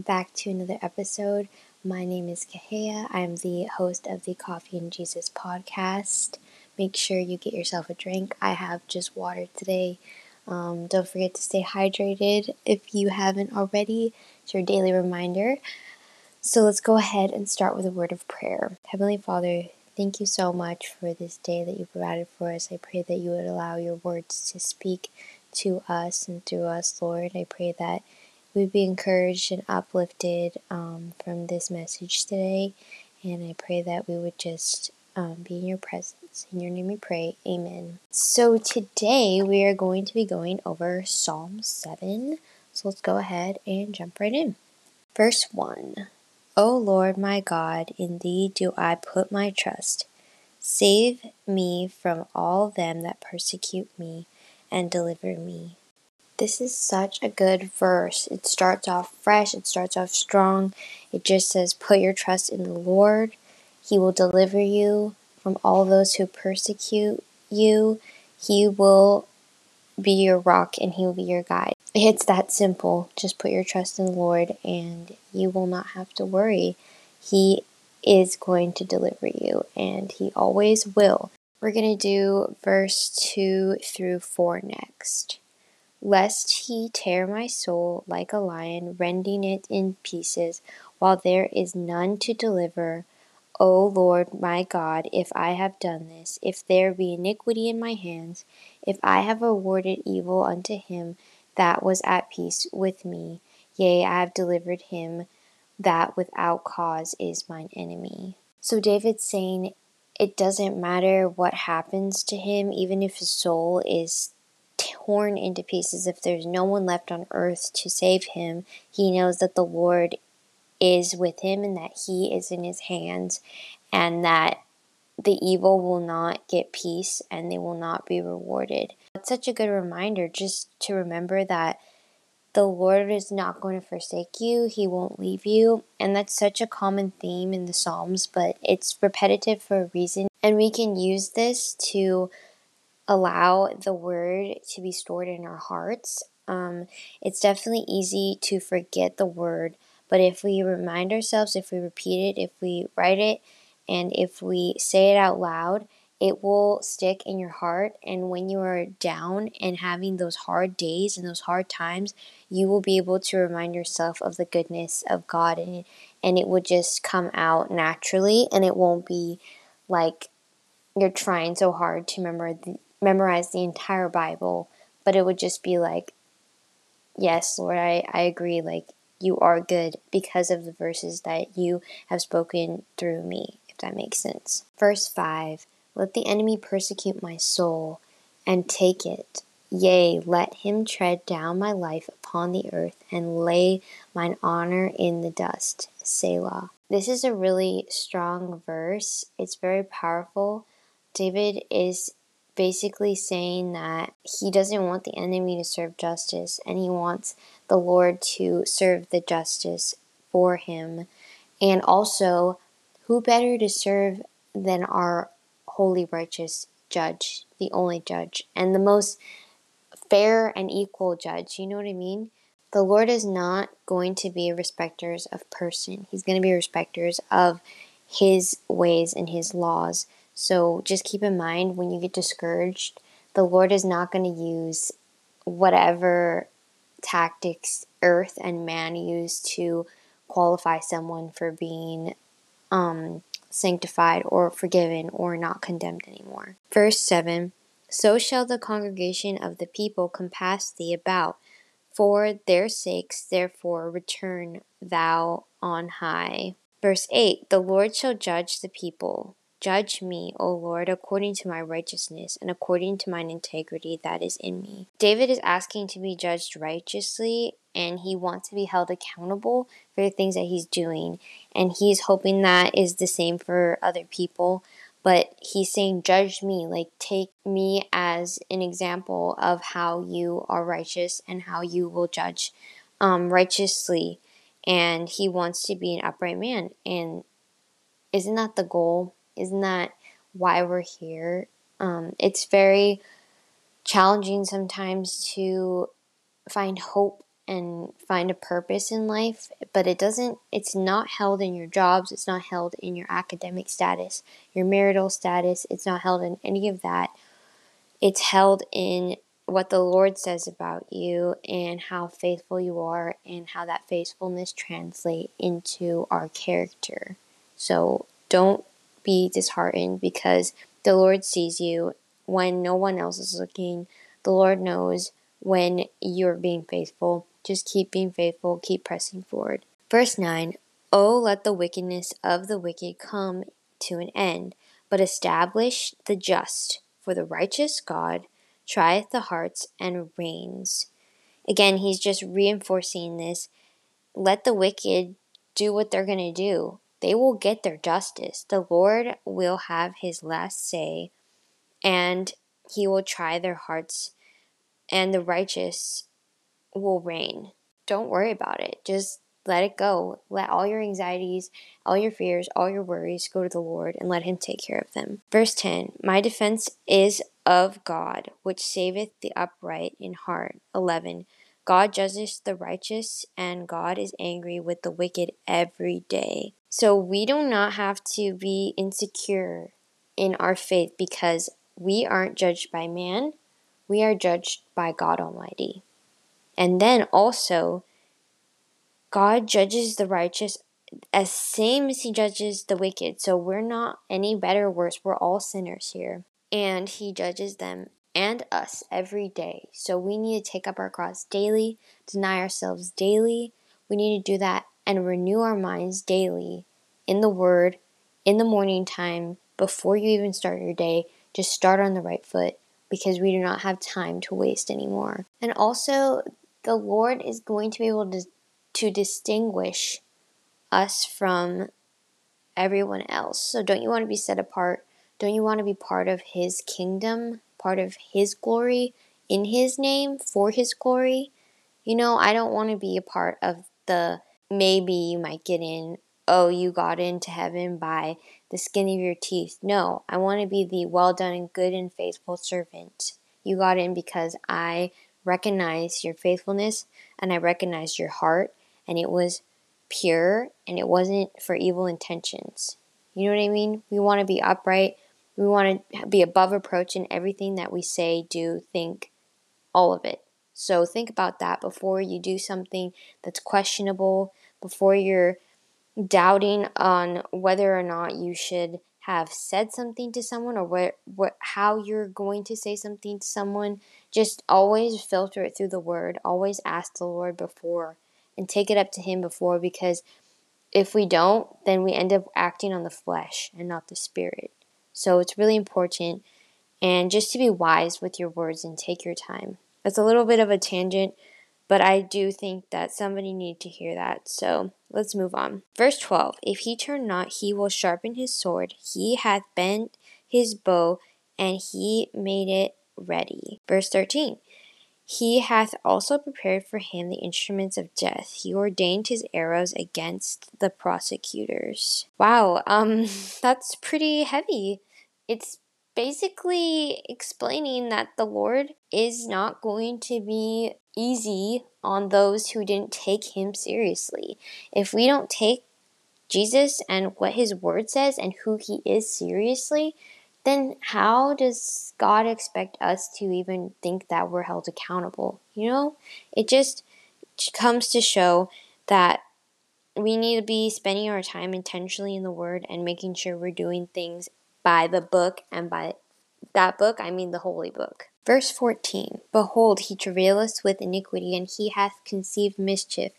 Back to another episode. My name is Kahea. I'm the host of the Coffee and Jesus podcast. Make sure you get yourself a drink. I have just water today. Um, don't forget to stay hydrated if you haven't already. It's your daily reminder. So let's go ahead and start with a word of prayer. Heavenly Father, thank you so much for this day that you provided for us. I pray that you would allow your words to speak to us and through us, Lord. I pray that we be encouraged and uplifted um, from this message today. And I pray that we would just um, be in your presence. In your name we pray. Amen. So today we are going to be going over Psalm 7. So let's go ahead and jump right in. Verse 1 O Lord my God, in thee do I put my trust. Save me from all them that persecute me, and deliver me. This is such a good verse. It starts off fresh, it starts off strong. It just says, Put your trust in the Lord. He will deliver you from all those who persecute you. He will be your rock and He will be your guide. It's that simple. Just put your trust in the Lord and you will not have to worry. He is going to deliver you and He always will. We're going to do verse 2 through 4 next lest he tear my soul like a lion, rending it in pieces, while there is none to deliver. O Lord my God, if I have done this, if there be iniquity in my hands, if I have awarded evil unto him that was at peace with me, yea, I have delivered him that without cause is mine enemy. So David's saying it doesn't matter what happens to him, even if his soul is torn into pieces, if there's no one left on earth to save him, he knows that the Lord is with him and that he is in his hands and that the evil will not get peace and they will not be rewarded. It's such a good reminder just to remember that the Lord is not going to forsake you, He won't leave you. And that's such a common theme in the Psalms, but it's repetitive for a reason. And we can use this to allow the word to be stored in our hearts. Um, it's definitely easy to forget the word, but if we remind ourselves, if we repeat it, if we write it, and if we say it out loud, it will stick in your heart. And when you are down and having those hard days and those hard times, you will be able to remind yourself of the goodness of God, and and it will just come out naturally, and it won't be like you're trying so hard to remember the, memorize the entire Bible, but it would just be like, yes, Lord, I, I agree. Like, you are good because of the verses that you have spoken through me, if that makes sense. Verse 5 Let the enemy persecute my soul and take it. Yea, let him tread down my life upon the earth and lay mine honor in the dust. Selah. This is a really strong verse. It's very powerful. David is basically saying that he doesn't want the enemy to serve justice and he wants the Lord to serve the justice for him. And also, who better to serve than our holy, righteous judge, the only judge, and the most fair and equal judge? You know what I mean? The Lord is not going to be respecters of person. He's going to be respecters of his ways and his laws. So just keep in mind when you get discouraged, the Lord is not going to use whatever tactics earth and man use to qualify someone for being um, sanctified or forgiven or not condemned anymore. Verse 7 So shall the congregation of the people compass thee about. For their sakes, therefore, return thou on high. Verse 8 The Lord shall judge the people. Judge me, O Lord, according to my righteousness and according to mine integrity that is in me. David is asking to be judged righteously and he wants to be held accountable for the things that he's doing. And he's hoping that is the same for other people. But he's saying, Judge me, like take me as an example of how you are righteous and how you will judge um, righteously. And he wants to be an upright man. And isn't that the goal? Isn't that why we're here? Um, it's very challenging sometimes to find hope and find a purpose in life, but it doesn't, it's not held in your jobs, it's not held in your academic status, your marital status, it's not held in any of that. It's held in what the Lord says about you and how faithful you are and how that faithfulness translate into our character. So don't be disheartened because the Lord sees you when no one else is looking. The Lord knows when you're being faithful. Just keep being faithful, keep pressing forward. Verse 9 Oh, let the wickedness of the wicked come to an end, but establish the just, for the righteous God trieth the hearts and reigns. Again, he's just reinforcing this. Let the wicked do what they're going to do. They will get their justice. The Lord will have his last say, and he will try their hearts, and the righteous will reign. Don't worry about it. Just let it go. Let all your anxieties, all your fears, all your worries go to the Lord and let Him take care of them. Verse 10 My defense is of God, which saveth the upright in heart. 11 God judges the righteous, and God is angry with the wicked every day. So we do not have to be insecure in our faith because we aren't judged by man, we are judged by God Almighty. And then also, God judges the righteous as same as he judges the wicked. So we're not any better or worse. We're all sinners here. And he judges them and us every day. So we need to take up our cross daily, deny ourselves daily. We need to do that and renew our minds daily in the word in the morning time before you even start your day. Just start on the right foot because we do not have time to waste anymore. And also the Lord is going to be able to, to distinguish us from everyone else. So, don't you want to be set apart? Don't you want to be part of His kingdom, part of His glory, in His name, for His glory? You know, I don't want to be a part of the maybe you might get in, oh, you got into heaven by the skin of your teeth. No, I want to be the well done and good and faithful servant. You got in because I recognize your faithfulness and I recognize your heart and it was pure and it wasn't for evil intentions. You know what I mean? We want to be upright. We want to be above approach in everything that we say, do, think, all of it. So think about that before you do something that's questionable, before you're doubting on whether or not you should have said something to someone or what what how you're going to say something to someone. Just always filter it through the word. Always ask the lord before and take it up to him before because if we don't then we end up acting on the flesh and not the spirit so it's really important and just to be wise with your words and take your time it's a little bit of a tangent but I do think that somebody needed to hear that. So let's move on. Verse 12 If he turn not, he will sharpen his sword. He hath bent his bow, and he made it ready. Verse 13 He hath also prepared for him the instruments of death. He ordained his arrows against the prosecutors. Wow, um, that's pretty heavy. It's basically explaining that the Lord is not going to be easy on those who didn't take him seriously. If we don't take Jesus and what his word says and who he is seriously, then how does God expect us to even think that we're held accountable? You know, it just comes to show that we need to be spending our time intentionally in the Word and making sure we're doing things by the book, and by that book I mean the Holy Book. Verse 14 Behold, he travaileth with iniquity, and he hath conceived mischief,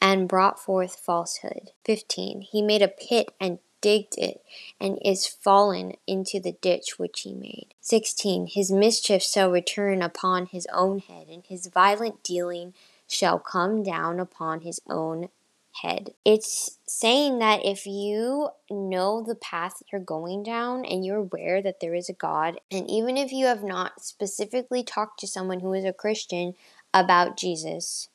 and brought forth falsehood. 15 He made a pit and digged it, and is fallen into the ditch which he made. 16 His mischief shall return upon his own head, and his violent dealing shall come down upon his own head. It's saying that if you know the path you're going down and you're aware that there is a God, and even if you have not specifically talked to someone who is a Christian about Jesus,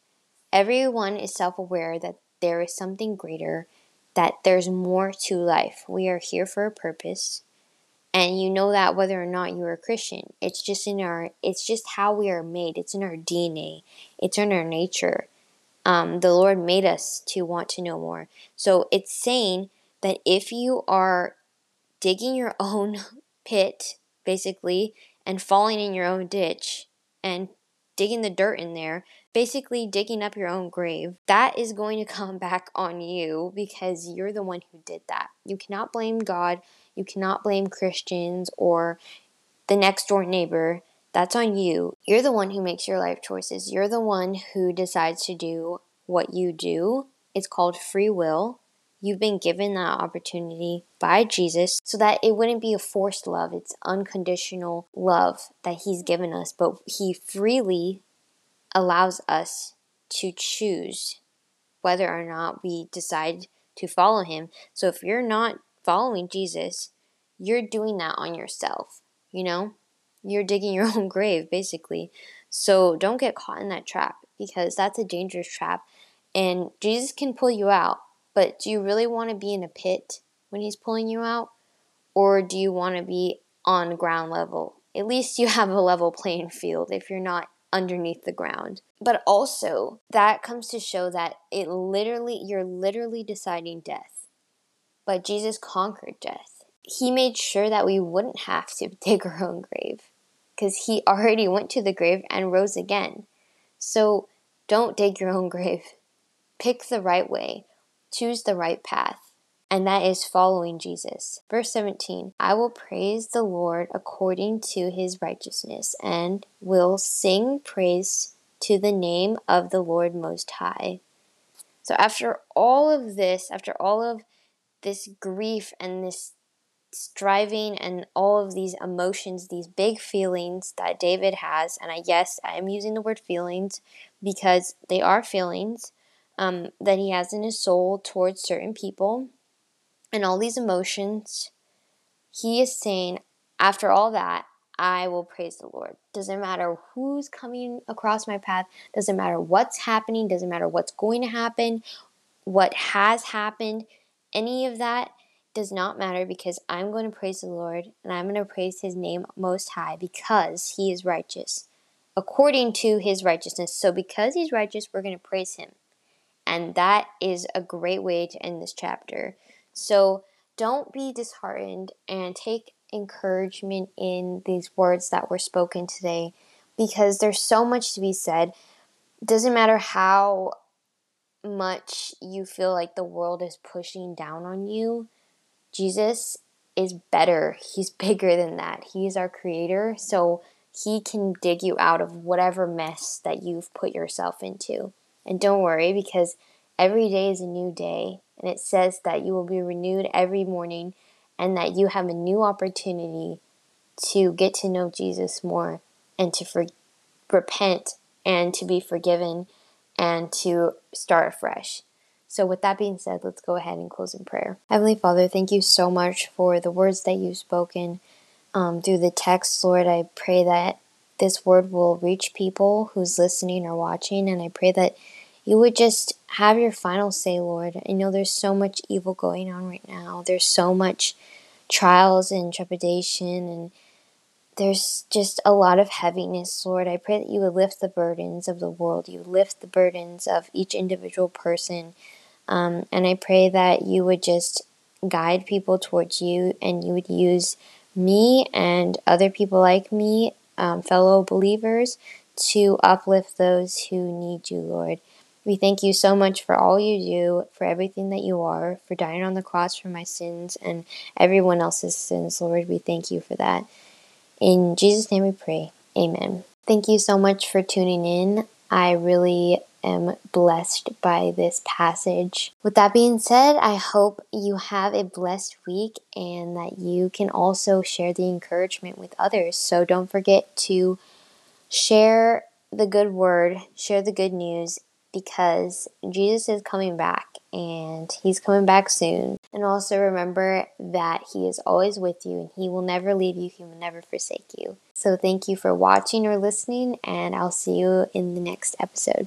everyone is self aware that there is something greater, that there's more to life. We are here for a purpose. And you know that whether or not you're a Christian. It's just in our it's just how we are made. It's in our DNA. It's in our nature Um, the Lord made us to want to know more. So it's saying that if you are digging your own pit, basically, and falling in your own ditch and digging the dirt in there, basically digging up your own grave, that is going to come back on you because you're the one who did that. You cannot blame God, you cannot blame Christians or the next door neighbor. That's on you. You're the one who makes your life choices. You're the one who decides to do what you do. It's called free will. You've been given that opportunity by Jesus so that it wouldn't be a forced love. It's unconditional love that He's given us, but He freely allows us to choose whether or not we decide to follow Him. So if you're not following Jesus, you're doing that on yourself, you know? You're digging your own grave, basically. So don't get caught in that trap because that's a dangerous trap. And Jesus can pull you out but do you really want to be in a pit when he's pulling you out? Or do you want to be on ground level? At least you have a level playing field if you're not underneath the ground. But also, that comes to show that it literally you're literally deciding death. But Jesus conquered death. He made sure that we wouldn't have to dig our own grave because he already went to the grave and rose again. So, don't dig your own grave. Pick the right way. Choose the right path, and that is following Jesus. Verse 17 I will praise the Lord according to his righteousness, and will sing praise to the name of the Lord Most High. So, after all of this, after all of this grief and this striving and all of these emotions, these big feelings that David has, and I yes, I am using the word feelings because they are feelings um, that he has in his soul towards certain people and all these emotions, he is saying, after all that, I will praise the Lord. Doesn't matter who's coming across my path, doesn't matter what's happening, doesn't matter what's going to happen, what has happened, any of that does not matter because I'm going to praise the Lord and I'm going to praise his name most high because he is righteous according to his righteousness. So because he's righteous, we're going to praise him. And that is a great way to end this chapter. So don't be disheartened and take encouragement in these words that were spoken today because there's so much to be said. Doesn't matter how much you feel like the world is pushing down on you, Jesus is better. He's bigger than that. He's our creator. So he can dig you out of whatever mess that you've put yourself into. And don't worry because every day is a new day. And it says that you will be renewed every morning and that you have a new opportunity to get to know Jesus more and to for- repent and to be forgiven and to start afresh. So, with that being said, let's go ahead and close in prayer. Heavenly Father, thank you so much for the words that you've spoken um, through the text, Lord. I pray that this word will reach people who's listening or watching, and I pray that you would just have your final say, Lord. I know there's so much evil going on right now. There's so much trials and trepidation, and there's just a lot of heaviness, Lord. I pray that you would lift the burdens of the world. You lift the burdens of each individual person. Um, and I pray that you would just guide people towards you and you would use me and other people like me, um, fellow believers, to uplift those who need you, Lord. We thank you so much for all you do, for everything that you are, for dying on the cross for my sins and everyone else's sins, Lord. We thank you for that. In Jesus' name we pray. Amen. Thank you so much for tuning in. I really am blessed by this passage. With that being said, I hope you have a blessed week and that you can also share the encouragement with others. So don't forget to share the good word, share the good news, because Jesus is coming back and he's coming back soon. And also remember that he is always with you and he will never leave you, he will never forsake you. So thank you for watching or listening, and I'll see you in the next episode.